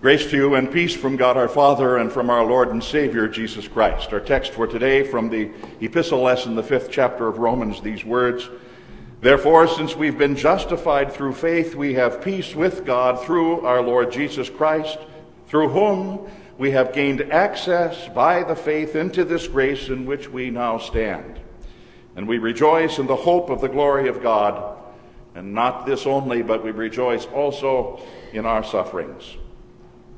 Grace to you and peace from God our Father and from our Lord and Savior Jesus Christ. Our text for today from the epistle lesson, the fifth chapter of Romans, these words Therefore, since we've been justified through faith, we have peace with God through our Lord Jesus Christ, through whom we have gained access by the faith into this grace in which we now stand. And we rejoice in the hope of the glory of God. And not this only, but we rejoice also in our sufferings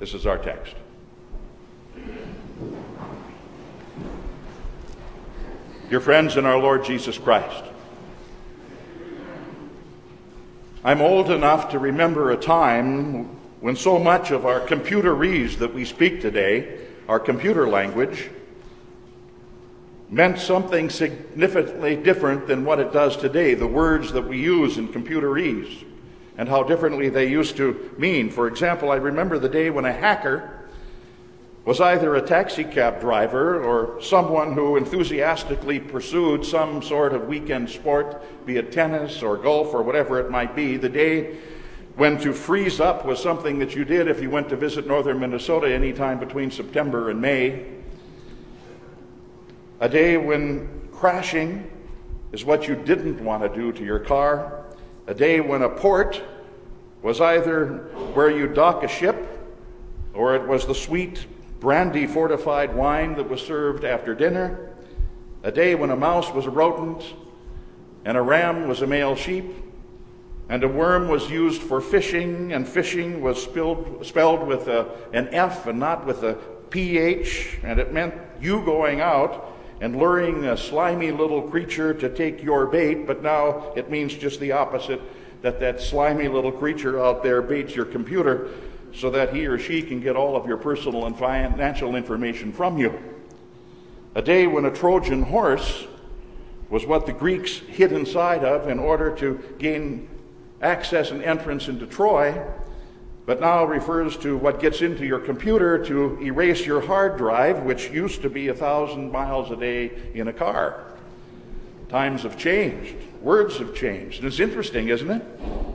this is our text. Dear friends in our Lord Jesus Christ, I'm old enough to remember a time when so much of our computerese that we speak today, our computer language, meant something significantly different than what it does today, the words that we use in computerese and how differently they used to mean. For example, I remember the day when a hacker was either a taxi cab driver or someone who enthusiastically pursued some sort of weekend sport, be it tennis or golf or whatever it might be. The day when to freeze up was something that you did if you went to visit northern Minnesota anytime between September and May. A day when crashing is what you didn't want to do to your car a day when a port was either where you dock a ship or it was the sweet brandy fortified wine that was served after dinner, a day when a mouse was a rodent and a ram was a male sheep, and a worm was used for fishing, and fishing was spilled, spelled with a, an F and not with a PH, and it meant you going out and luring a slimy little creature to take your bait, but now it means just the opposite that that slimy little creature out there baits your computer so that he or she can get all of your personal and financial information from you. A day when a Trojan horse was what the Greeks hid inside of in order to gain access and entrance into Troy but now refers to what gets into your computer to erase your hard drive, which used to be a thousand miles a day in a car. Times have changed, words have changed. And it's interesting, isn't it?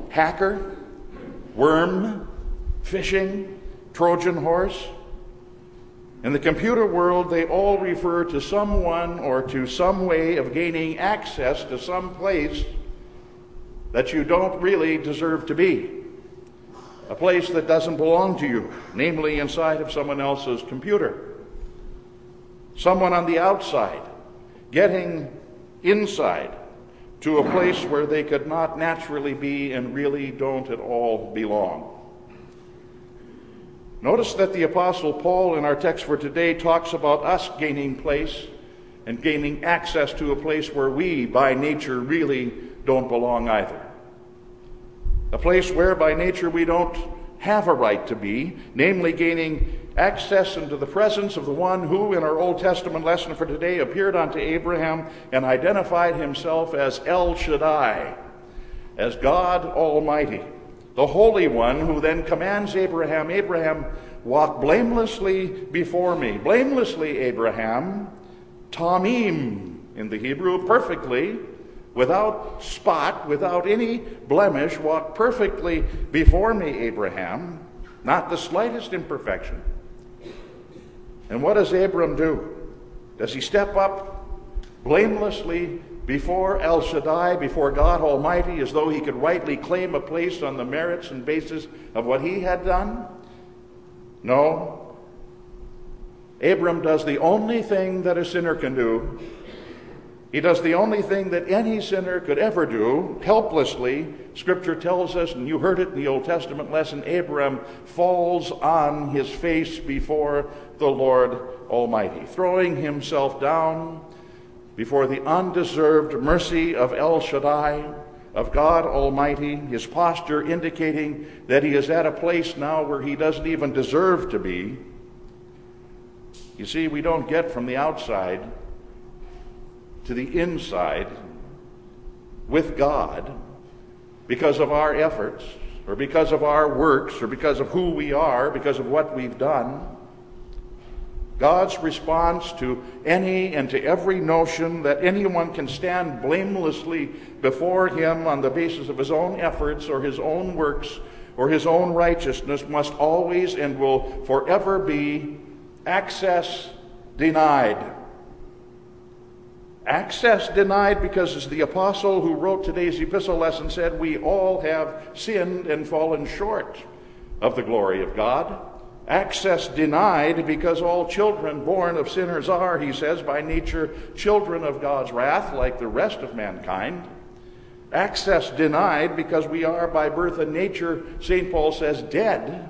Hacker, worm, fishing, Trojan horse. In the computer world, they all refer to someone or to some way of gaining access to some place that you don't really deserve to be a place that doesn't belong to you, namely inside of someone else's computer. Someone on the outside getting inside to a place where they could not naturally be and really don't at all belong. Notice that the Apostle Paul in our text for today talks about us gaining place and gaining access to a place where we, by nature, really don't belong either a place where by nature we don't have a right to be, namely gaining access into the presence of the one who, in our Old Testament lesson for today, appeared unto Abraham and identified himself as El Shaddai, as God Almighty, the Holy One, who then commands Abraham, Abraham, walk blamelessly before me. Blamelessly, Abraham, Tamim in the Hebrew, perfectly without spot, without any blemish, walk perfectly before me, Abraham, not the slightest imperfection. And what does Abram do? Does he step up blamelessly before El Shaddai, before God Almighty, as though he could rightly claim a place on the merits and basis of what he had done? No. Abram does the only thing that a sinner can do he does the only thing that any sinner could ever do, helplessly. Scripture tells us, and you heard it in the Old Testament lesson Abraham falls on his face before the Lord Almighty, throwing himself down before the undeserved mercy of El Shaddai, of God Almighty, his posture indicating that he is at a place now where he doesn't even deserve to be. You see, we don't get from the outside to the inside with God because of our efforts or because of our works or because of who we are, because of what we've done. God's response to any and to every notion that anyone can stand blamelessly before Him on the basis of his own efforts or his own works or his own righteousness must always and will forever be access denied. Access denied because, as the apostle who wrote today's epistle lesson said, we all have sinned and fallen short of the glory of God. Access denied because all children born of sinners are, he says, by nature children of God's wrath, like the rest of mankind. Access denied because we are by birth and nature, St. Paul says, dead.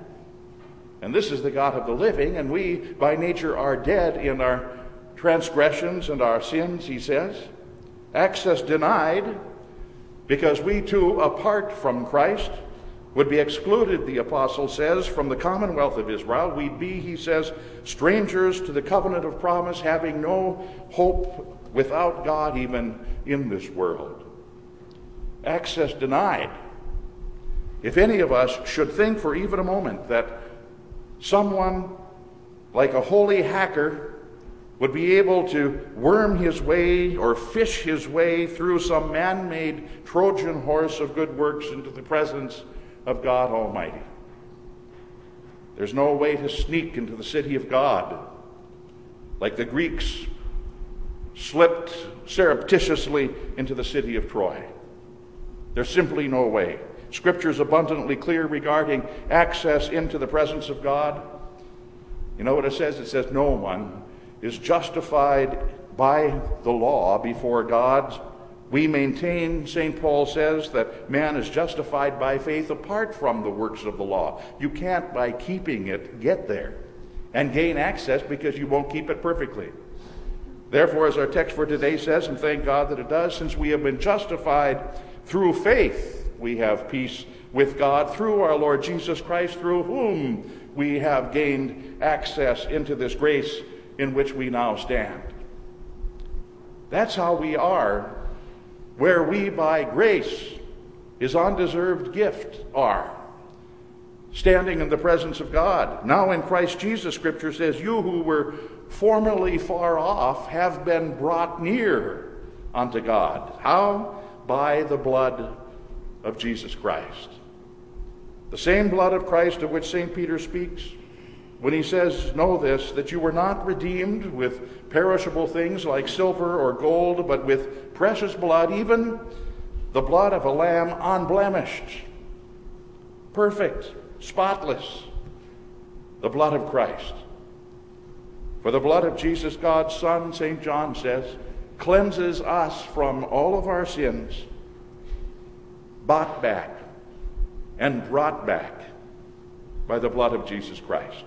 And this is the God of the living, and we by nature are dead in our transgressions and our sins, he says. Access denied because we too, apart from Christ, would be excluded, the apostle says, from the commonwealth of Israel. We'd be, he says, strangers to the covenant of promise, having no hope without God even in this world. Access denied. If any of us should think for even a moment that someone like a holy hacker would be able to worm his way or fish his way through some man made Trojan horse of good works into the presence of God Almighty. There's no way to sneak into the city of God like the Greeks slipped surreptitiously into the city of Troy. There's simply no way. Scripture is abundantly clear regarding access into the presence of God. You know what it says? It says, No one is justified by the law before God we maintain, St. Paul says, that man is justified by faith apart from the works of the law. You can't, by keeping it, get there and gain access because you won't keep it perfectly. Therefore, as our text for today says, and thank God that it does, since we have been justified through faith, we have peace with God through our Lord Jesus Christ, through whom we have gained access into this grace in which we now stand. That's how we are where we by grace, his undeserved gift, are. Standing in the presence of God. Now in Christ Jesus, Scripture says, You who were formerly far off have been brought near unto God. How? By the blood of Jesus Christ. The same blood of Christ of which St. Peter speaks when he says, Know this, that you were not redeemed with perishable things like silver or gold, but with precious blood, even the blood of a lamb unblemished, perfect, spotless, the blood of Christ. For the blood of Jesus, God's Son, St. John says, cleanses us from all of our sins, bought back and brought back by the blood of Jesus Christ.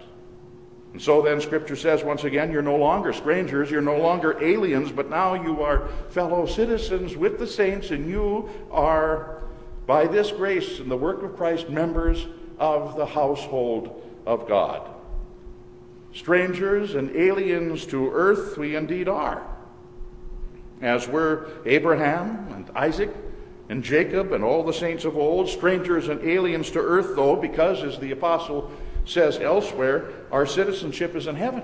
And so then, Scripture says once again, you're no longer strangers, you're no longer aliens, but now you are fellow citizens with the saints, and you are, by this grace and the work of Christ, members of the household of God. Strangers and aliens to earth, we indeed are. As were Abraham and Isaac and Jacob and all the saints of old, strangers and aliens to earth, though, because, as the apostle says elsewhere, our citizenship is in heaven.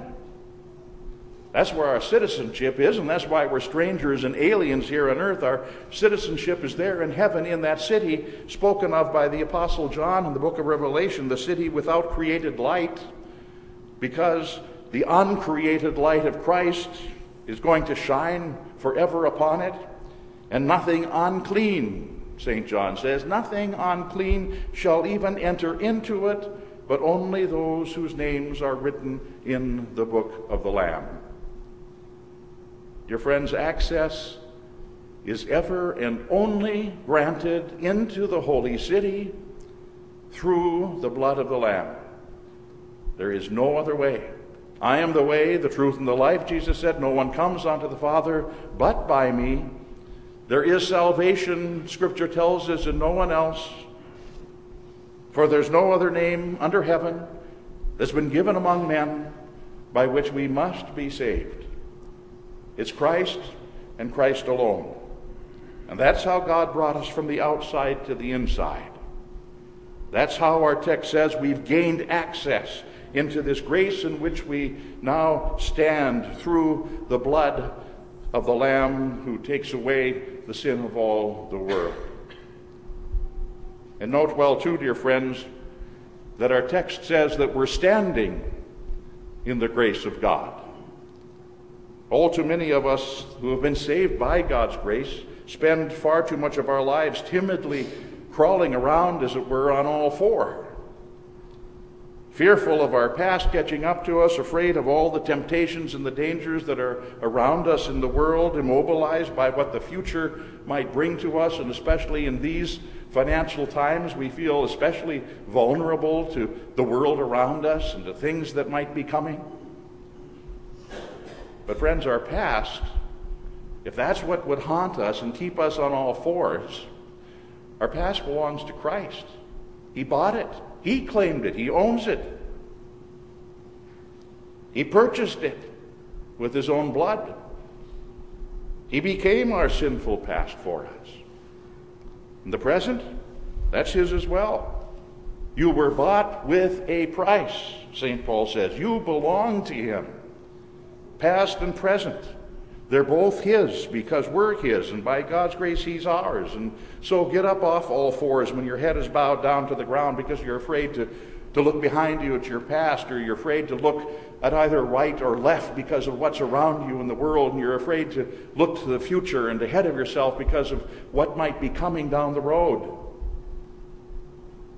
That's where our citizenship is, and that's why we're strangers and aliens here on earth. Our citizenship is there in heaven, in that city spoken of by the Apostle John in the book of Revelation, the city without created light, because the uncreated light of Christ is going to shine forever upon it, and nothing unclean, St. John says, nothing unclean shall even enter into it but only those whose names are written in the book of the Lamb. Your friends, access is ever and only granted into the holy city through the blood of the Lamb. There is no other way. I am the way, the truth, and the life, Jesus said. No one comes unto the Father but by me. There is salvation, Scripture tells us, in no one else. For there's no other name under heaven that's been given among men by which we must be saved. It's Christ and Christ alone. And that's how God brought us from the outside to the inside. That's how our text says we've gained access into this grace in which we now stand through the blood of the Lamb who takes away the sin of all the world. And note well, too, dear friends, that our text says that we're standing in the grace of God. All too many of us who have been saved by God's grace spend far too much of our lives timidly crawling around, as it were, on all four. Fearful of our past catching up to us, afraid of all the temptations and the dangers that are around us in the world, immobilized by what the future might bring to us, and especially in these financial times, we feel especially vulnerable to the world around us and to things that might be coming. But, friends, our past, if that's what would haunt us and keep us on all fours, our past belongs to Christ. He bought it, He claimed it, He owns it. He purchased it with His own blood. He became our sinful past for us. And the present, that's His as well. You were bought with a price, St. Paul says. You belong to Him, past and present. They're both His because we're His, and by God's grace, He's ours. And so get up off all fours when your head is bowed down to the ground because you're afraid to, to look behind you at your past, or you're afraid to look at either right or left because of what's around you in the world, and you're afraid to look to the future and ahead of yourself because of what might be coming down the road.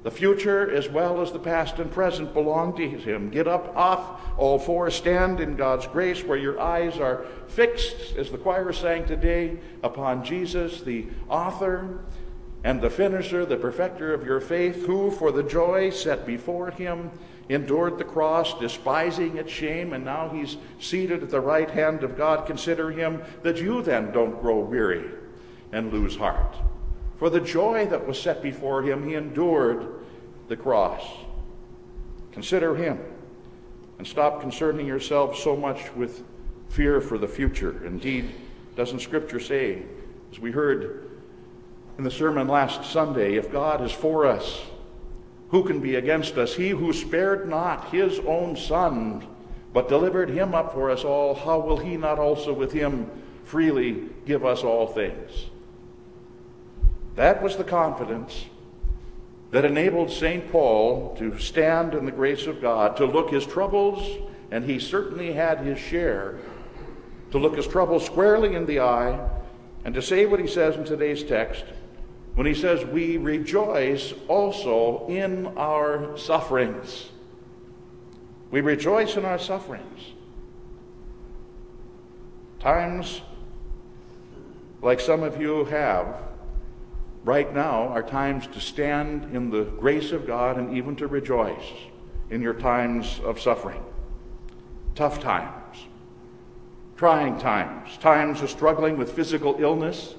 The future, as well as the past and present, belong to Him. Get up off all four, stand in God's grace where your eyes are fixed, as the choir sang today, upon Jesus, the author and the finisher, the perfecter of your faith, who, for the joy set before Him, endured the cross, despising its shame, and now He's seated at the right hand of God. Consider Him that you then don't grow weary and lose heart. For the joy that was set before him, he endured the cross. Consider him and stop concerning yourself so much with fear for the future. Indeed, doesn't Scripture say, as we heard in the sermon last Sunday, if God is for us, who can be against us? He who spared not his own Son, but delivered him up for us all, how will he not also with him freely give us all things? That was the confidence that enabled St. Paul to stand in the grace of God, to look his troubles, and he certainly had his share, to look his troubles squarely in the eye, and to say what he says in today's text when he says, We rejoice also in our sufferings. We rejoice in our sufferings. Times like some of you have right now are times to stand in the grace of God and even to rejoice in your times of suffering. Tough times, trying times, times of struggling with physical illness,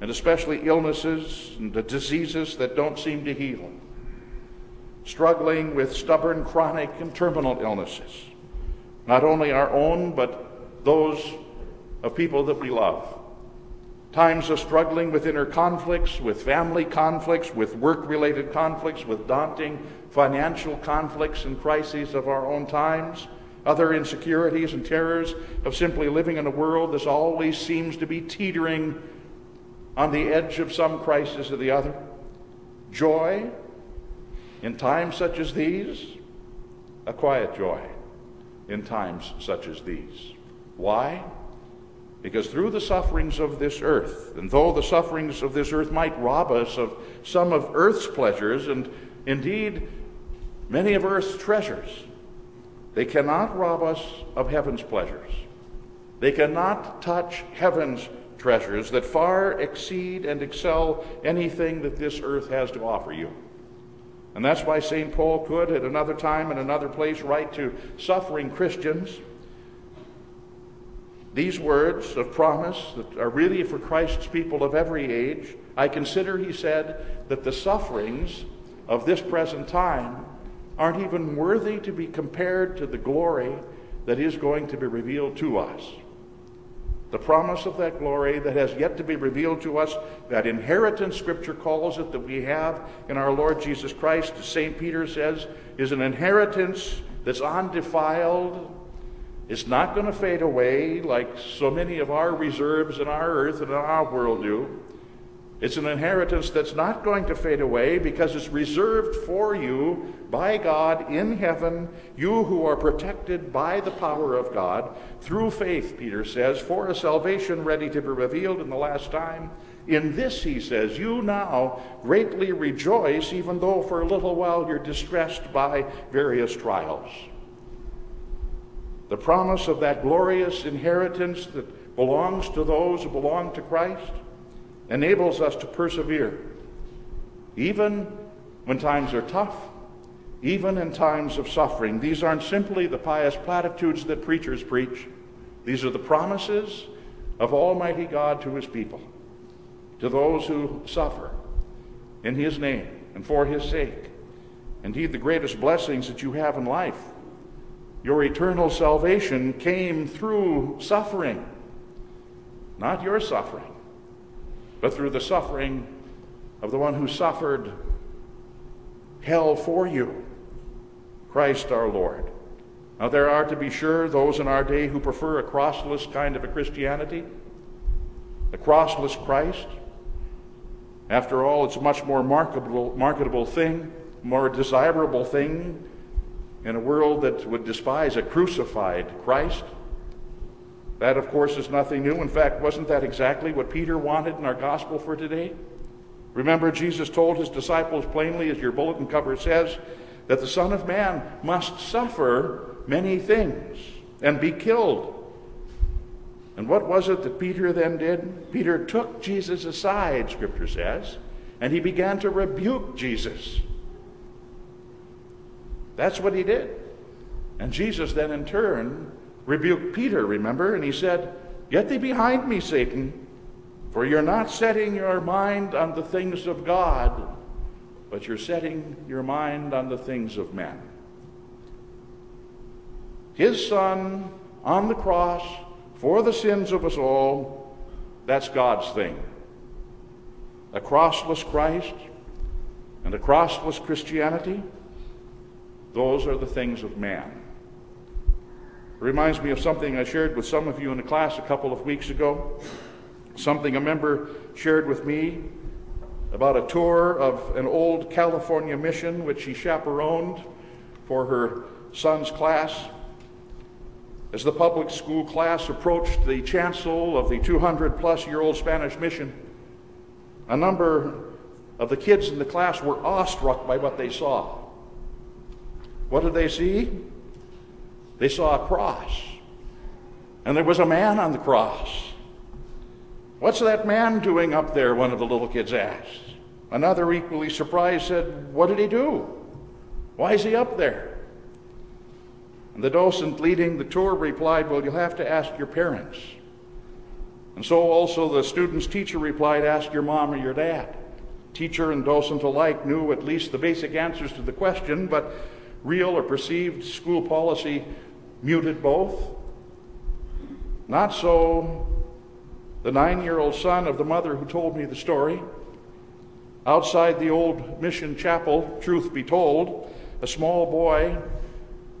and especially illnesses and the diseases that don't seem to heal. Struggling with stubborn, chronic, and terminal illnesses, not only our own, but those of people that we love. Times of struggling with inner conflicts, with family conflicts, with work related conflicts, with daunting financial conflicts and crises of our own times, other insecurities and terrors of simply living in a world that always seems to be teetering on the edge of some crisis or the other. Joy in times such as these, a quiet joy in times such as these. Why? Because through the sufferings of this earth, and though the sufferings of this earth might rob us of some of earth's pleasures, and indeed many of earth's treasures, they cannot rob us of heaven's pleasures. They cannot touch heaven's treasures that far exceed and excel anything that this earth has to offer you. And that's why St. Paul could, at another time and another place, write to suffering Christians these words of promise that are really for Christ's people of every age, I consider, he said, that the sufferings of this present time aren't even worthy to be compared to the glory that is going to be revealed to us. The promise of that glory that has yet to be revealed to us, that inheritance, Scripture calls it, that we have in our Lord Jesus Christ, as St. Peter says, is an inheritance that's undefiled, it's not going to fade away like so many of our reserves in our earth and in our world do. It's an inheritance that's not going to fade away because it's reserved for you by God in heaven, you who are protected by the power of God through faith, Peter says, for a salvation ready to be revealed in the last time. In this, he says, you now greatly rejoice, even though for a little while you're distressed by various trials. The promise of that glorious inheritance that belongs to those who belong to Christ enables us to persevere, even when times are tough, even in times of suffering. These aren't simply the pious platitudes that preachers preach, these are the promises of Almighty God to His people, to those who suffer in His name and for His sake. Indeed, the greatest blessings that you have in life. Your eternal salvation came through suffering, not your suffering but through the suffering of the one who suffered hell for you, Christ our Lord. Now, there are, to be sure, those in our day who prefer a crossless kind of a Christianity, a crossless Christ. After all, it's a much more marketable, marketable thing, more desirable thing in a world that would despise a crucified Christ. That, of course, is nothing new. In fact, wasn't that exactly what Peter wanted in our gospel for today? Remember, Jesus told his disciples plainly, as your bulletin cover says, that the Son of Man must suffer many things and be killed. And what was it that Peter then did? Peter took Jesus aside, Scripture says, and he began to rebuke Jesus. That's what he did. And Jesus then, in turn, rebuked Peter, remember? And he said, Get thee behind me, Satan, for you're not setting your mind on the things of God, but you're setting your mind on the things of men. His Son on the cross for the sins of us all, that's God's thing. A crossless Christ and a crossless Christianity, those are the things of man. It reminds me of something I shared with some of you in the class a couple of weeks ago. Something a member shared with me about a tour of an old California mission which she chaperoned for her son's class. As the public school class approached the chancel of the 200 plus year old Spanish mission, a number of the kids in the class were awestruck by what they saw. What did they see? They saw a cross, and there was a man on the cross. What's that man doing up there? One of the little kids asked. Another, equally surprised, said, What did he do? Why is he up there? And the docent leading the tour replied, Well, you'll have to ask your parents. And so also the student's teacher replied, Ask your mom or your dad. Teacher and docent alike knew at least the basic answers to the question, but real or perceived school policy muted both. Not so the nine year old son of the mother who told me the story. Outside the old mission chapel, truth be told, a small boy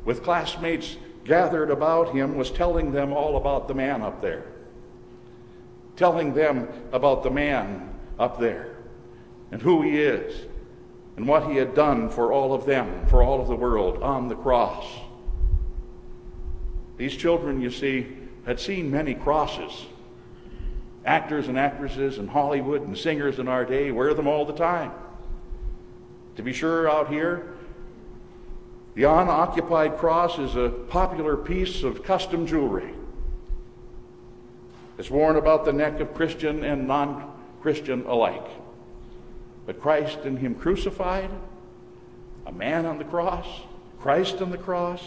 with classmates gathered about him was telling them all about the man up there. Telling them about the man up there and who he is and what he had done for all of them, for all of the world on the cross. These children, you see, had seen many crosses. Actors and actresses in Hollywood and singers in our day wear them all the time. To be sure, out here, the unoccupied cross is a popular piece of custom jewelry. It's worn about the neck of Christian and non Christian alike. But Christ and Him crucified, a man on the cross, Christ on the cross,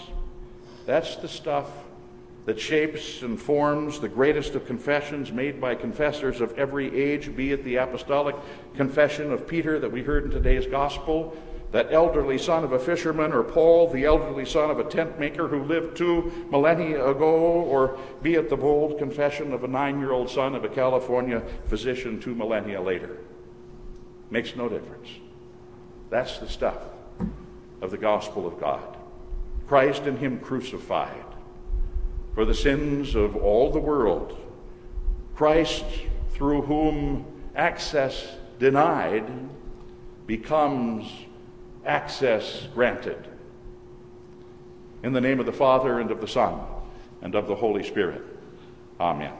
that's the stuff that shapes and forms the greatest of confessions made by confessors of every age, be it the apostolic confession of Peter that we heard in today's gospel, that elderly son of a fisherman, or Paul, the elderly son of a tent maker who lived two millennia ago, or be it the bold confession of a nine year old son of a California physician two millennia later. Makes no difference. That's the stuff of the gospel of God. Christ and Him crucified for the sins of all the world. Christ, through whom access denied becomes access granted. In the name of the Father, and of the Son, and of the Holy Spirit. Amen.